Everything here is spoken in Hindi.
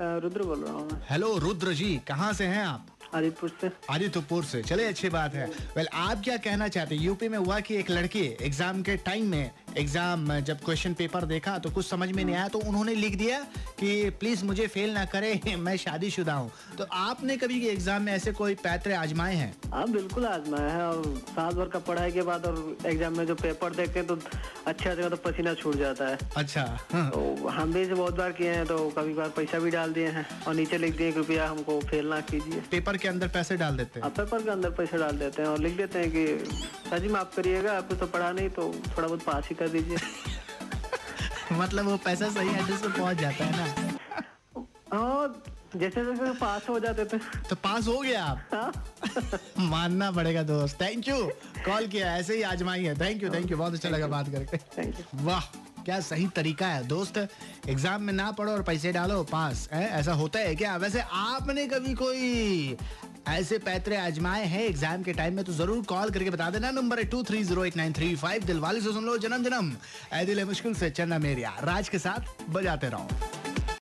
रुद्र बोल रहा हूँ हेलो रुद्र जी कहाँ से हैं आप? आदित्यपुर से। आदित्यपुर से। चले अच्छी बात है। वेल आप क्या कहना चाहते हैं? यूपी में हुआ कि एक लड़की एग्ज़ाम के टाइम में एग्ज़ाम जब क्वेश्चन पेपर देखा तो कुछ समझ में नहीं आया तो उन्होंने लिख दिया कि प्लीज़ मुझे फेल ना करे मैं शादीशुदा हूँ। तो आपने कभी एग्ज़ाम में ऐसे कोई पैतरे आजमाए हैं? हाँ बिल्कुल आजमाया है और साल भर का पढ़ाई के बाद और एग्ज़ाम में जो पेपर देखते हैं तो अच्छा जगह तो पसीना छूट जाता है। अच्छा। हाँ। तो हम भी बहुत बार किए हैं तो कभी बार पैसा भी डाल दिए हैं और नीचे लिख दिए कृपया हमको फेल ना कीजिए। पेपर के अंदर पैसे डाल देते हैं पेपर के अंदर पैसे डाल देते हैं और लिख देते हैं कि सर जी माफ़ करिएगा आपको तो पढ़ा नहीं तो थोड़ा बहुत पास ही कर दीजिए। मतलब वो पैसा सही एड्रेस पे पहुँच जाता है ना? और जैसे जैसे पास हो जाते थे। तो पास हो गया आप? हाँ। मानना पड़ेगा दोस्त। थैंक यू कॉल किया ऐसे ही आजमाई है। थैंक यू थैंक यू बहुत अच्छा लगा बात करके। थैंक यू वाह। क्या सही तरीका है? दोस्त एग्ज़ाम में ना पढ़ो और पैसे डालो, पास, है? ऐसा होता है क्या? वैसे आपने कभी कोई ऐसे पैतरे आजमाए हैं एग्ज़ाम के टाइम में? तो ज़रूर कॉल करके बता देना। नंबर है two three zero eight nine three five Dilwale से सुन लो। जन्म जन्म। ऐ दिल है मुश्किल से चन्ना मेरिया। राज के साथ बजाते रहो।